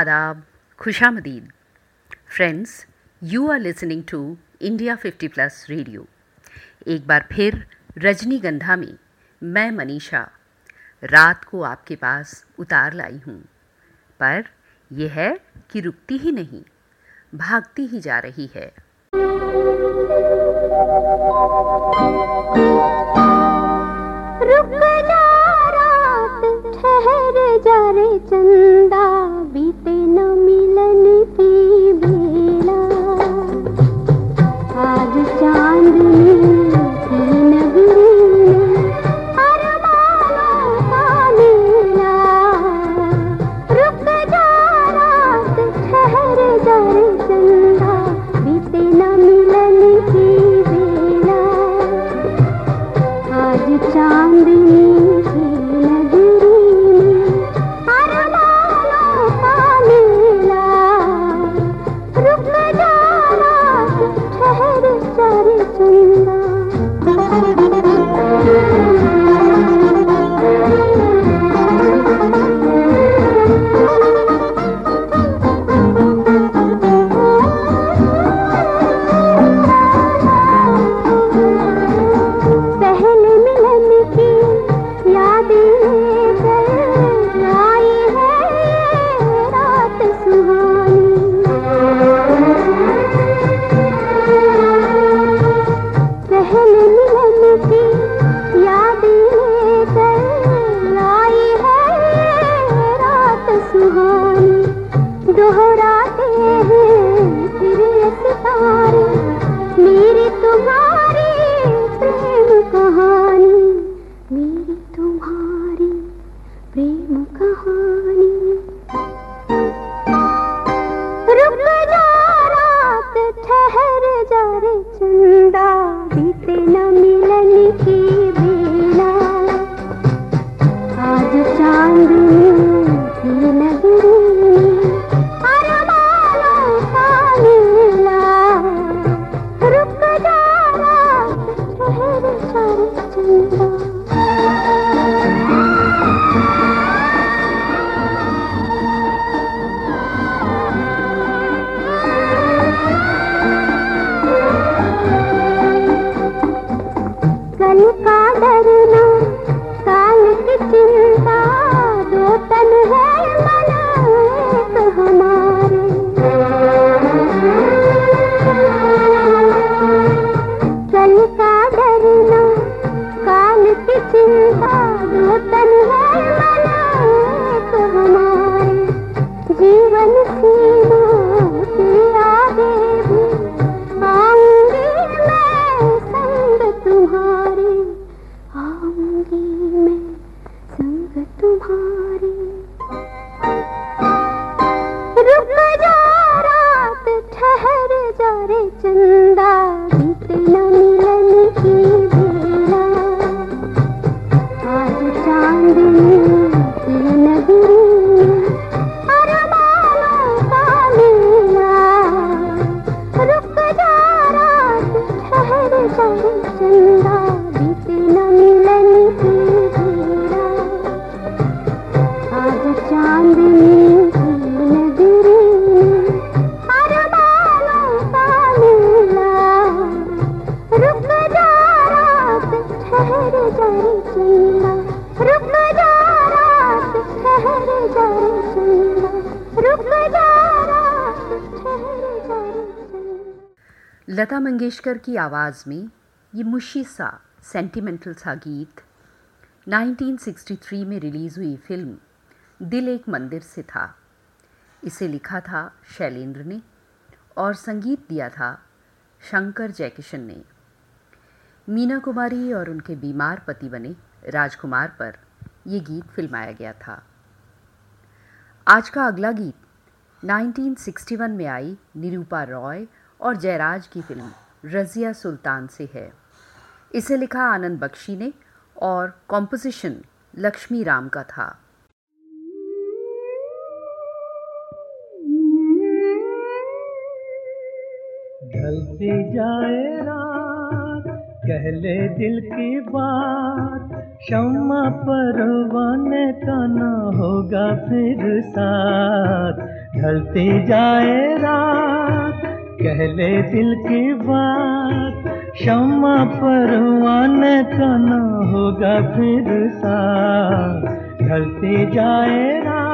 आदाब खुशामदीद friends you are listening to India 50 plus radio एक बार फिर रजनीगंधा में मैं मनीषा, रात को आपके पास उतार लाई हूँ। पर यह है कि रुकती ही नहीं, भागती ही जा रही है। रुक जा रात, ठहर जा रे चंदा बीते लता मंगेशकर की आवाज़ में ये मुशी सा सेंटिमेंटल सा गीत 1963 में रिलीज़ हुई फ़िल्म, दिल एक मंदिर से था। इसे लिखा था शैलेंद्र ने और संगीत दिया था शंकर जयकिशन ने। मीना कुमारी और उनके बीमार पति बने राजकुमार पर ये गीत फिल्माया गया था। आज का अगला गीत 1961 में आई निरूपा रॉय और जयराज की फ़िल्म रज़िया सुल्तान से है। इसे लिखा आनंद बख्शी ने और कॉम्पोजिशन लक्ष्मी राम का था। ढलती जाए रात कह ले दिल की बात, क्षमा परवाने का न होगा फिर साथ। ढलती जाए रात कह ले दिल की बात, क्षमा परवाने का ना होगा फिर सा ढलती जाए रात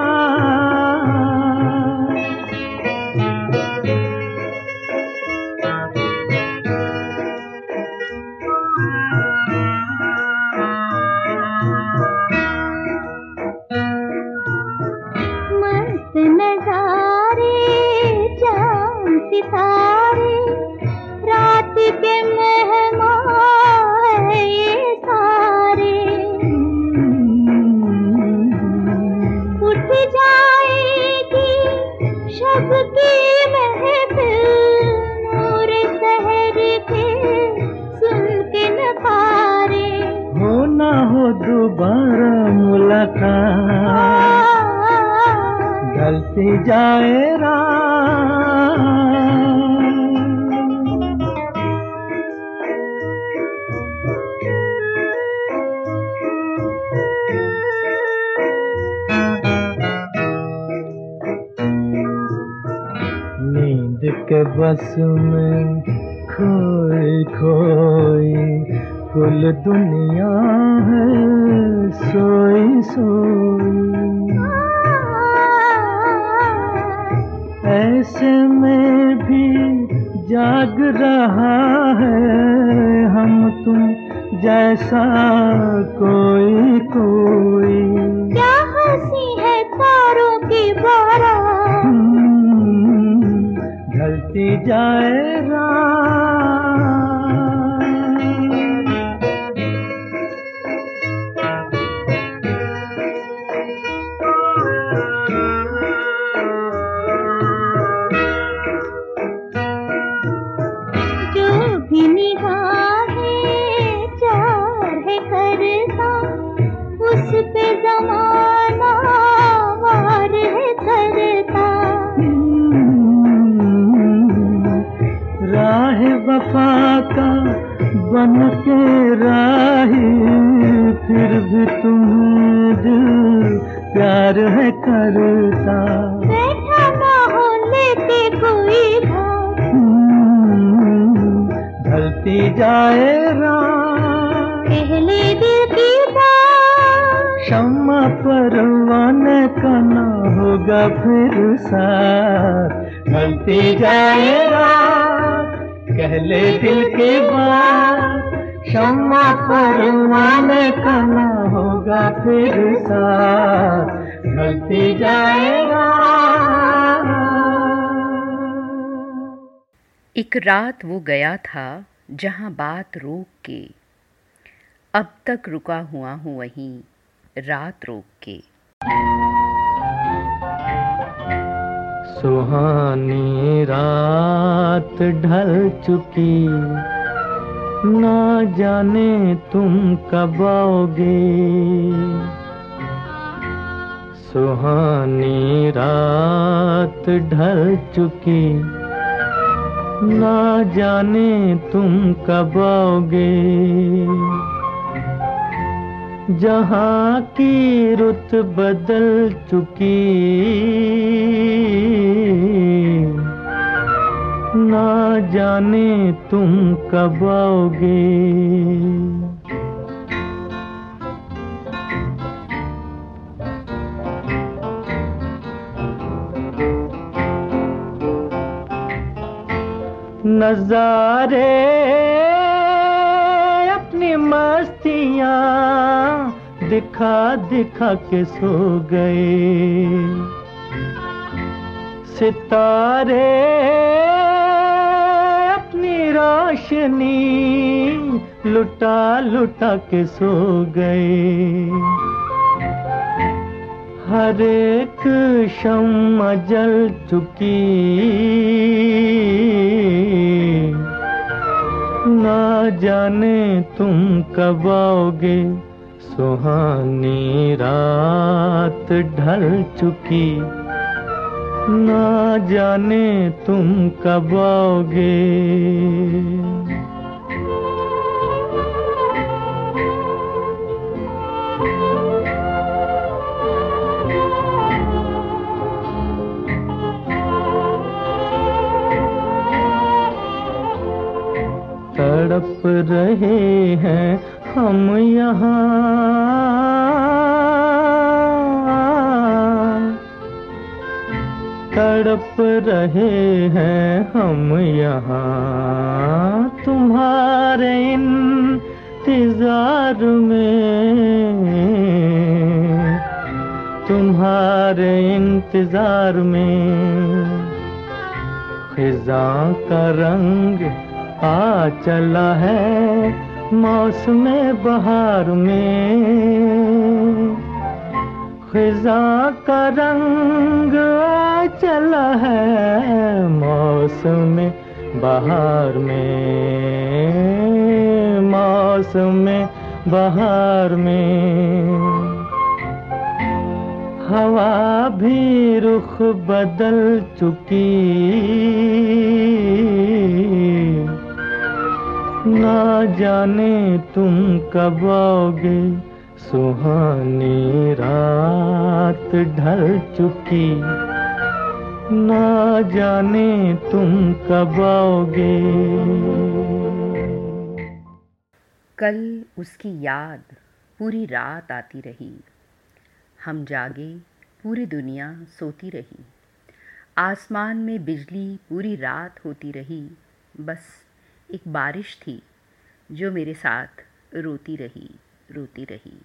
के बस में खोई खोई कुल दुनिया है सोई सोई। ऐसे में भी जाग रहा है हम तुम जैसा कोई कोई। जाए रात वो गया था जहाँ बात रोक के। अब तक रुका हुआ हूँ वहीं, रात रोक के। सुहानी रात ढल चुकी, ना जाने तुम कब आओगे। सुहानी रात ढल चुकी ना जाने तुम कब आओगे। जहाँ की रुत बदल चुकी, ना जाने तुम कब आओगे। नजारे, अपनी मस्तियाँ दिखा दिखा के सो गए। सितारे, अपनी रोशनी लुटा लुटा के सो गए। हर एक शम जल चुकी ना जाने तुम कब आओगे। सुहानी रात ढल चुकी। ना जाने तुम कब आओगे। रहे हैं हम यहाँ। तड़प रहे हैं हम यहाँ। तुम्हारे इंतज़ार में, तुम्हारे इंतज़ार में, खिजा का रंग आ चला है मौसम बहार में। खिजा का रंग आ चला है मौसम बहार में। मौसम बहार में। हवा भी रुख बदल चुकी ना जाने तुम कब आओगे। सुहानी रात ढल चुकी। ना जाने तुम कब आओगे। कल उसकी याद पूरी रात आती रही। हम जागे, पूरी दुनिया सोती रही। आसमान में बिजली पूरी रात होती रही। बस एक बारिश थी जो मेरे साथ रोती रही रोती रही।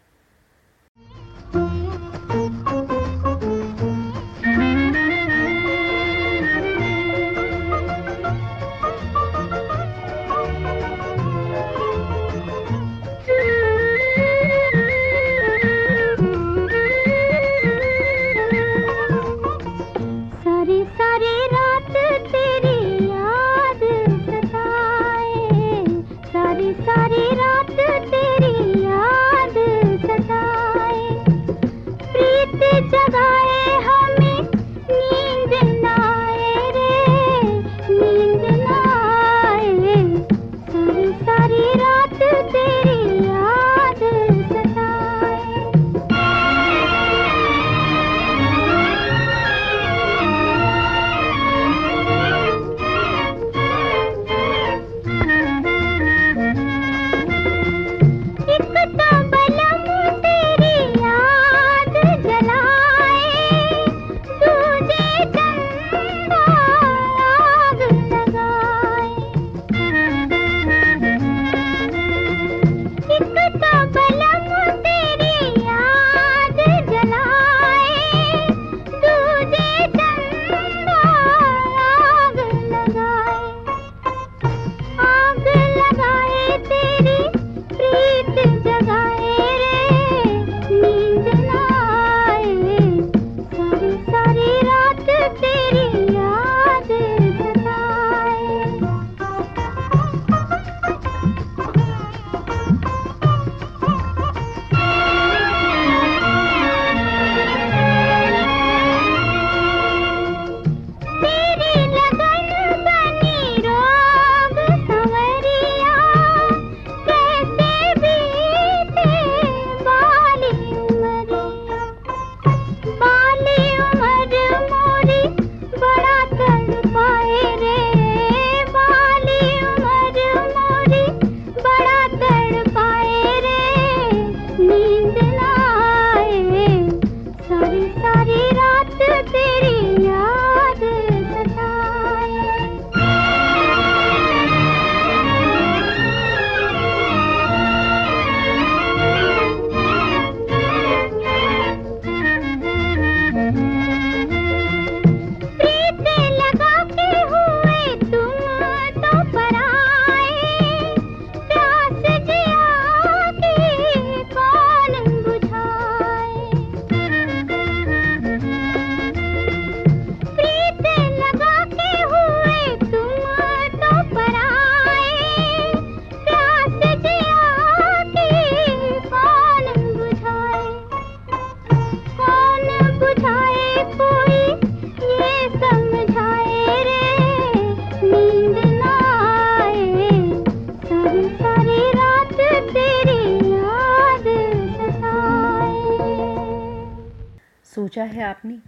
सोचा है आपने,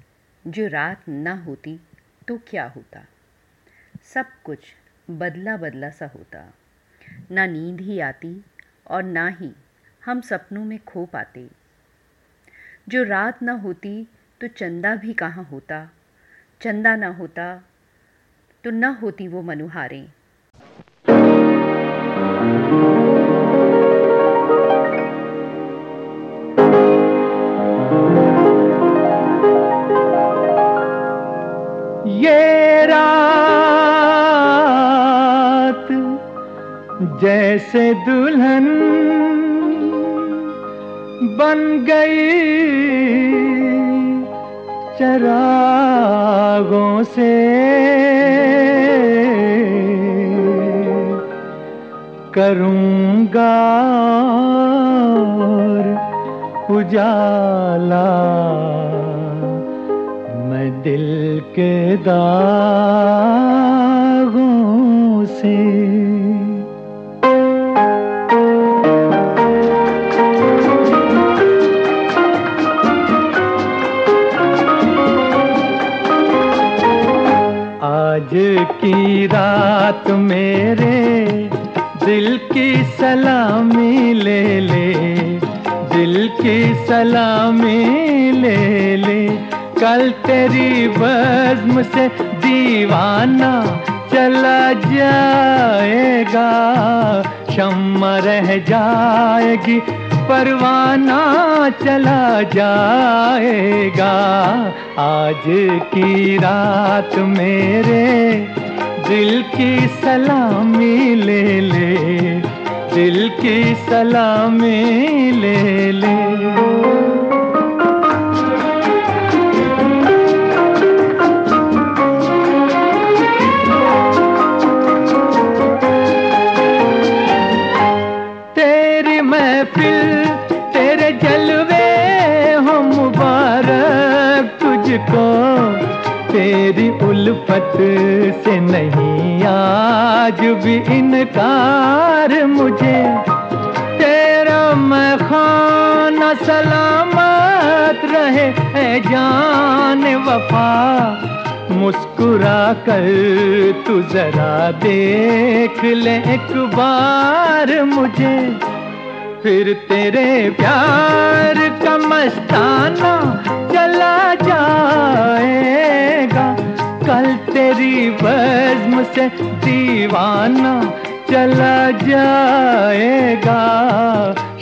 जो रात ना होती तो क्या होता? सब कुछ बदला बदला सा होता। ना नींद ही आती और ना ही हम सपनों में खो पाते। जो रात ना होती तो चंदा भी कहाँ होता? चंदा ना होता तो न होती वो मनुहारें। जैसे दुल्हन बन गई चरागों से। करूँगा और उजाला मैं दिल के दागों से। रात मेरे दिल की सलामी ले ले, दिल की सलामी ले ले। कल तेरी बज्म से दीवाना चला जाएगा, शम्मा रह जाएगी, परवाना चला जाएगा। आज की रात मेरे दिल की सलामी ले ले, दिल की सलामी ले ले। तेरी महफिल, तेरे जलवे तेरी उल्फत से नहीं आज भी इनकार मुझे। तेरा मैं खाना सलामत रहे है जान वफा। मुस्कुरा कर तू जरा देख ले एक बार मुझे। फिर तेरे प्यार का मस्ताना चला जाएगा। कल तेरी बज्म से दीवाना चला जाएगा।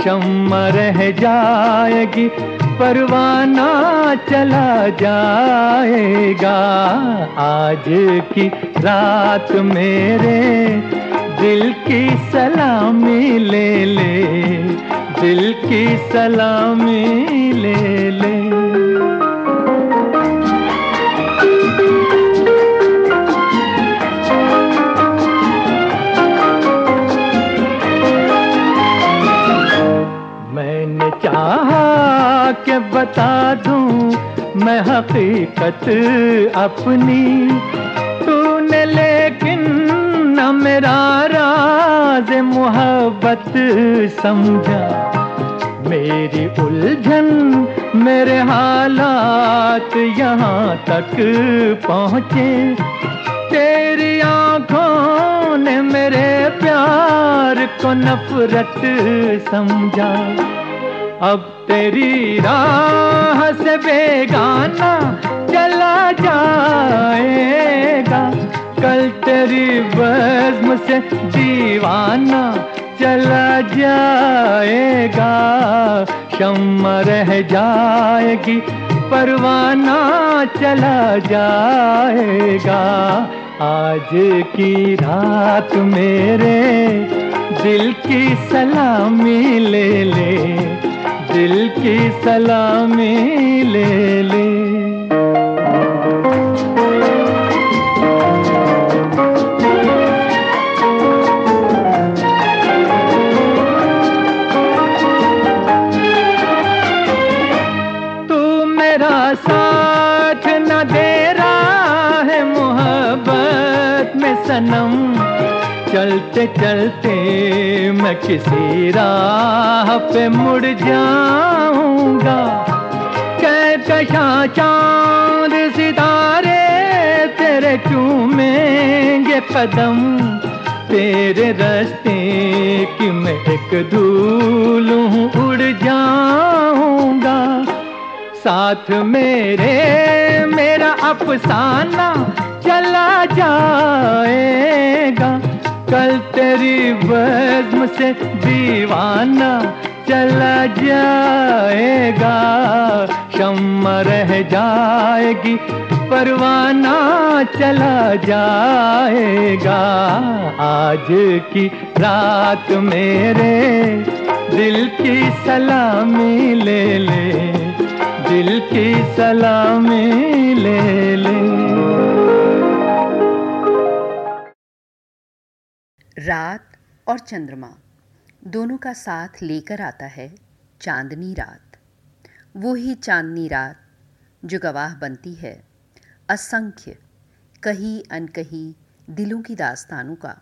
शम्मा रह जाएगी, परवाना चला जाएगा। आज की रात मेरे दिल की सलामी ले ले, दिल की सलामी ले ले। बता दूँ, मैं हकीकत अपनी। तूने लेकिन न मेरा राज मोहब्बत समझा। मेरी उलझन मेरे हालात यहाँ तक पहुँचे। तेरी आँखों ने मेरे प्यार को नफरत समझा। अब तेरी राह से बेगाना चला जाएगा। कल तेरी बज्म से दीवाना चला जाएगा। शम्मा रह जाएगी, परवाना चला जाएगा। आज की रात मेरे दिल की सलामी ले ले। दिल की सलामी ले ले। मेरा साथ न दे रहा मोहब्बत में सनम। चलते चलते मैं किसी राह पे मुड़ जाऊँगा। कहकशा चाँद सितारे तेरे चूमेंगे कदम। तेरे रास्ते की मैं एक धूल हूँ, उड़ जाऊँगा। साथ मेरे, मेरा अफसाना चला जाएगा। कल तेरी बज्म से दीवाना चला जाएगा। शम्मा रह जाएगी, परवाना चला जाएगा। आज की रात मेरे दिल की सलामी ले ले, दिल की सलामी ले ले। रात और चंद्रमा दोनों का साथ लेकर आता है चांदनी रात। वो ही चांदनी रात जो गवाह बनती है, असंख्य कही अनकही दिलों की दास्तानों का।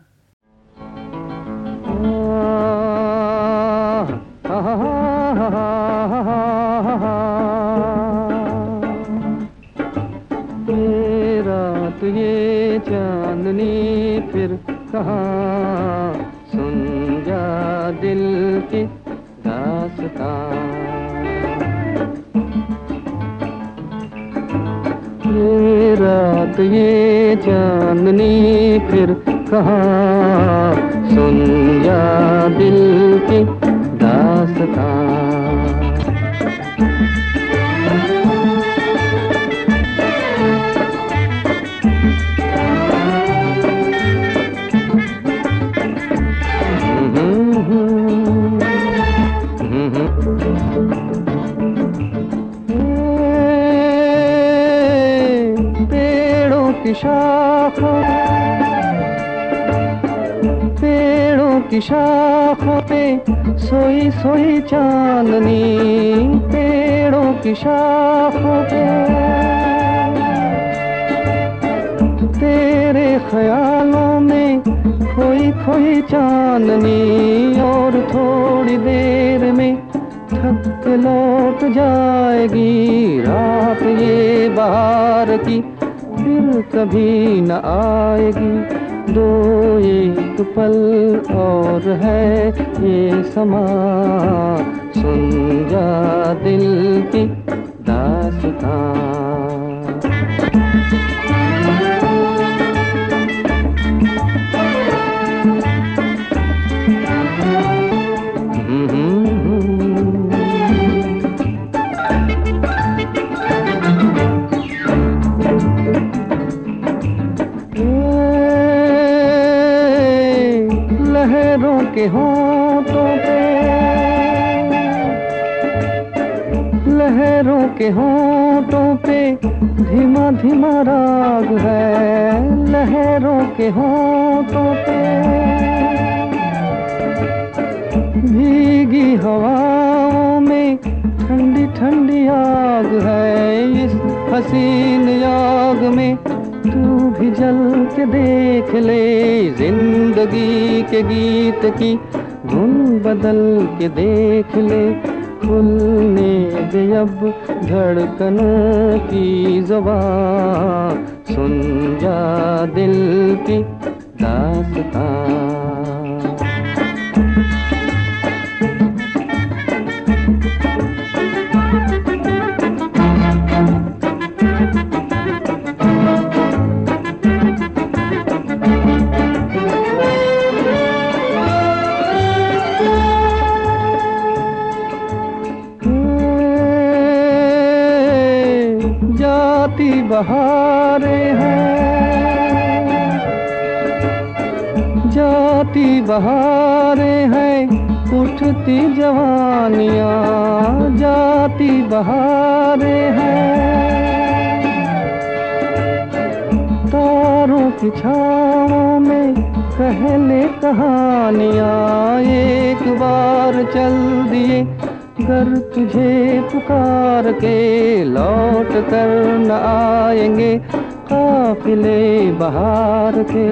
ये चांदनी, फिर कहाँ, सुन जा दिल की दासता। ये रात, ये चांदनी, फिर कहाँ, सुन जा दिल की दासता। की शाखों पे सोई सोई चांदनी, पेड़ों की शाखों पे। तेरे ख्यालों में खोई खोई चांदनी, और थोड़ी देर में थक लौट जाएगी रात ये बाहर की, फिर कभी न आएगी। दो एक पल और है ये समा। सुन जा दिल की दास्तां के होठों पे, लहरों के होठों पे धीमा धीमा राग है। लहरों के होठों पे, भीगी हवाओं में ठंडी ठंडी आग है। इस हसीन आग में भी जल के देख ले, ज़िंदगी के गीत की धुन बदल के देख ले। खुलने दे अब धड़कनों की जबान सुन जा दिल की दास्तां बहारे हैं। जाती बहारे हैं, उठती जवानियाँ। जाती बहारे हैं। तारों की छाओं में कहले कहानियाँ। एक बार चल दिए कर तुझे पुकार के लौट कर न आएँगे काफिले बहार के।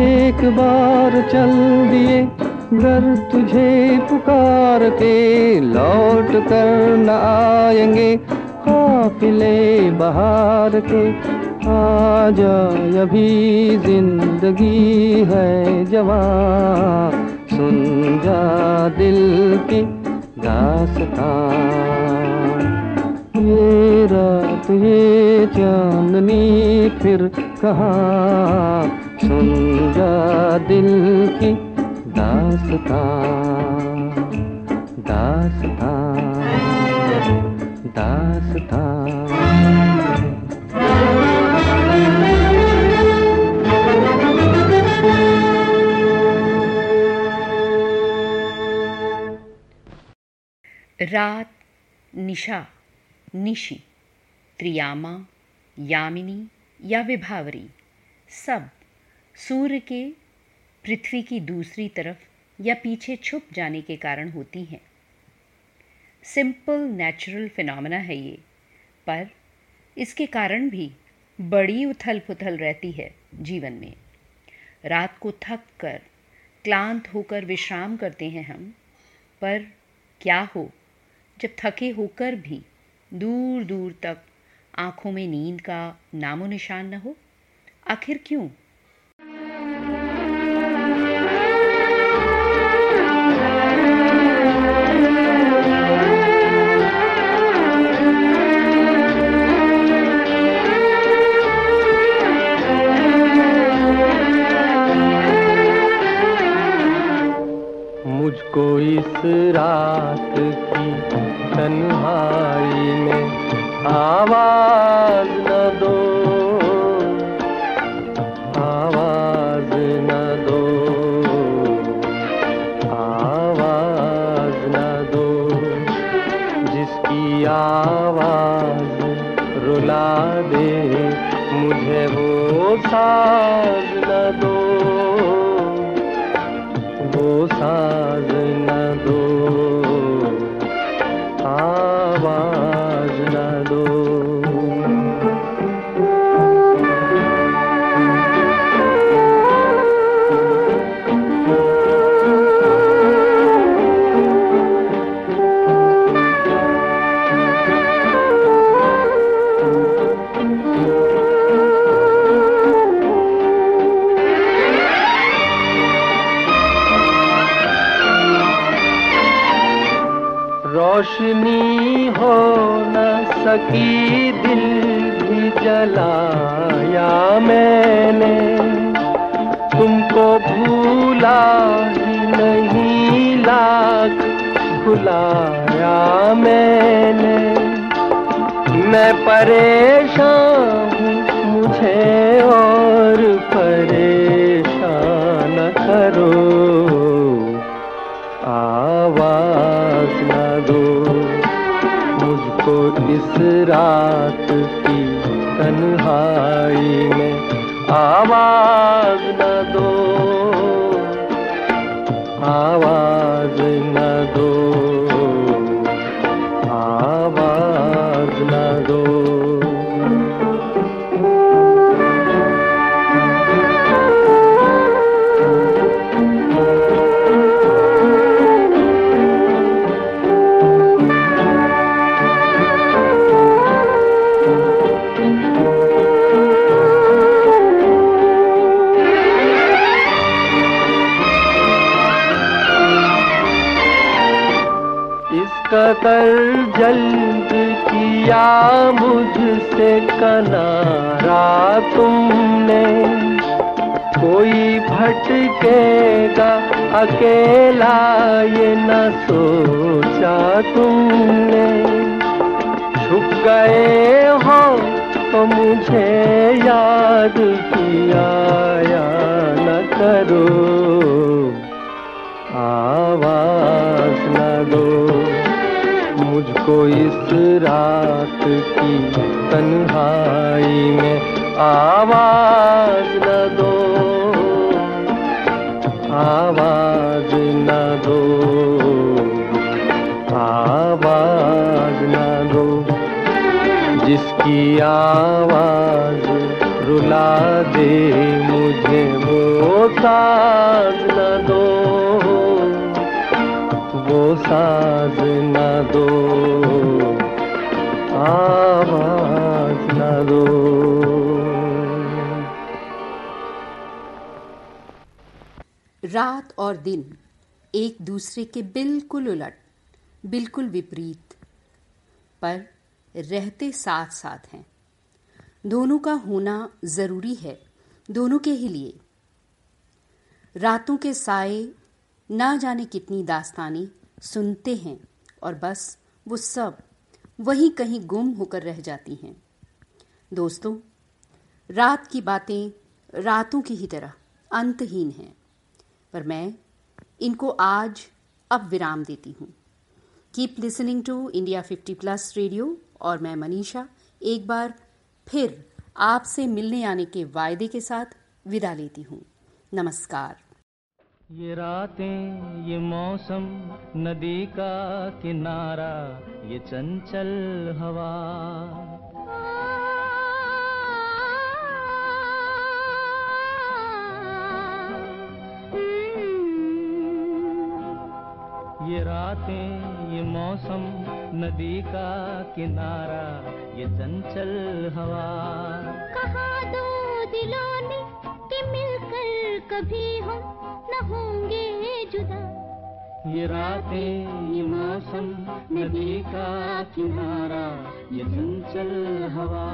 एक बार चल दिए घर तुझे पुकार के लौट कर न आएँगे काफिले बहार के। आजा अभी ज़िंदगी है जवान। सुन जा दिल की दास्तां ये रात, ये चांदनी फिर कहाँ? सुन जा दिल की दास्तां दास्तां रात निशा, निशी, त्रियामा, यामिनी या विभावरी, सब सूर्य के पृथ्वी की दूसरी तरफ़ या पीछे छुप जाने के कारण होती हैं। सिंपल नेचुरल फिनोमेना है ये, पर इसके कारण भी बड़ी उथल पुथल रहती है जीवन में। रात को थक कर, क्लांत होकर विश्राम करते हैं हम, पर क्या हो जब थके होकर भी दूर दूर तक आँखों में नींद का नामो निशान न हो, आखिर क्यों? इस रात की तन्हाई में आवाज़ न दो। आवाज़ न दो। आवाज़ न दो। जिसकी आवाज़ रुला दे, मुझे वो साज रोशनी हो न सकी दिल भी जलाया मैंने। तुमको भूला ही नहीं लाख भुलाया मैंने। मैं परेशान में अकेला ये न सोचा तुमने। छुप गए हो तो मुझे याद किया या न करो। आवाज़ न दो मुझको इस रात की तन्हाई में। आवाज़ जिसकी आवाज़ रुला दे मुझे वो साज न दो। वो साज न दो। आवाज़ न दो। रात और दिन एक दूसरे के बिल्कुल उलट, बिल्कुल विपरीत। पर रहते साथ साथ हैं। दोनों का होना ज़रूरी है, दोनों के ही लिए। रातों के साए ना जाने कितनी दास्तानी सुनते हैं और बस वो सब वहीं कहीं गुम होकर रह जाती हैं। दोस्तों, रात की बातें रातों की ही तरह अंतहीन हैं, पर मैं इनको आज अब विराम देती हूँ। Keep listening to India 50 plus radio और मैं मनीषा, एक बार फिर आपसे मिलने आने के वायदे के साथ विदा लेती हूँ। नमस्कार। ये रातें, ये मौसम, नदी का किनारा, ये चंचल हवा। ये रातें ये मौसम नदी का किनारा ये चंचल हवा। कहा दो दिलों ने कि मिलकर कभी हम न होंगे जुदा। ये रातें ये मौसम नदी का किनारा ये चंचल हवा।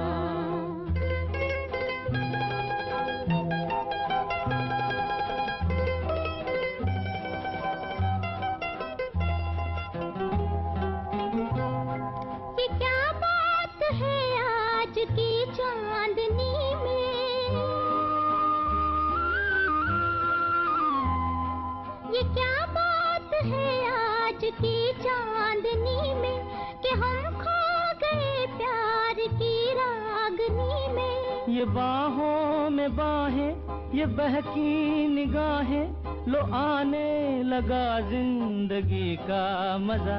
आज की चांदनी में कि हम खो गए प्यार की रागनी में। ये बाहों में बाहें, ये बहकी निगाहें, लो आने लगा ज़िंदगी का मज़ा।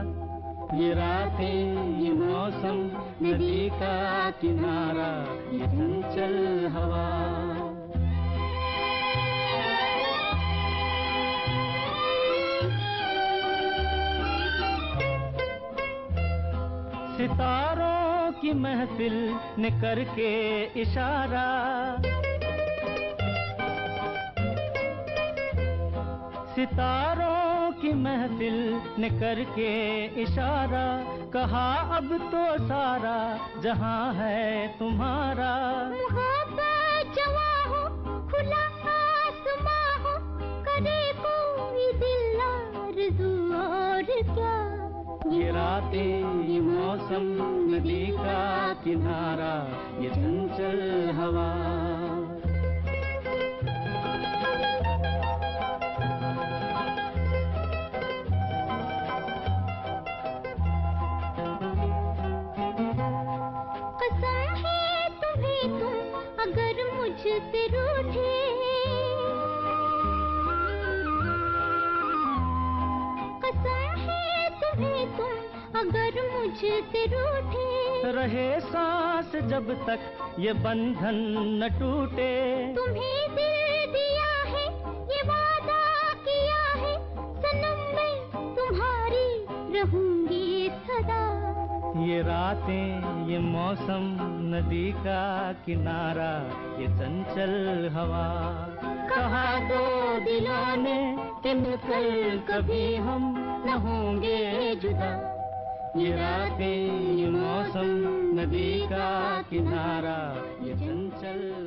ये रातें, ये मौसम, नदी का किनारा, ये चंचल हवा। सितारों की महफिल ने करके इशारा। सितारों की महफिल ने करके इशारा। कहा, अब तो सारा जहाँ है तुम्हारा। ये मौसम नदी का किनारा ये चंचल हवा। अगर मुझसे रूठे रहे सांस जब तक ये बंधन न टूटे। तुम्हें दिल दिया है ये वादा किया है। सनम मैं तुम्हारी रहूँगी सदा। ये रातें ये मौसम नदी का किनारा ये चंचल हवा। कहा दो दिलों ने कि मिलकर कभी हम न होंगे जुदा। ये रातें ये मौसम नदी का किनारा ये चंचल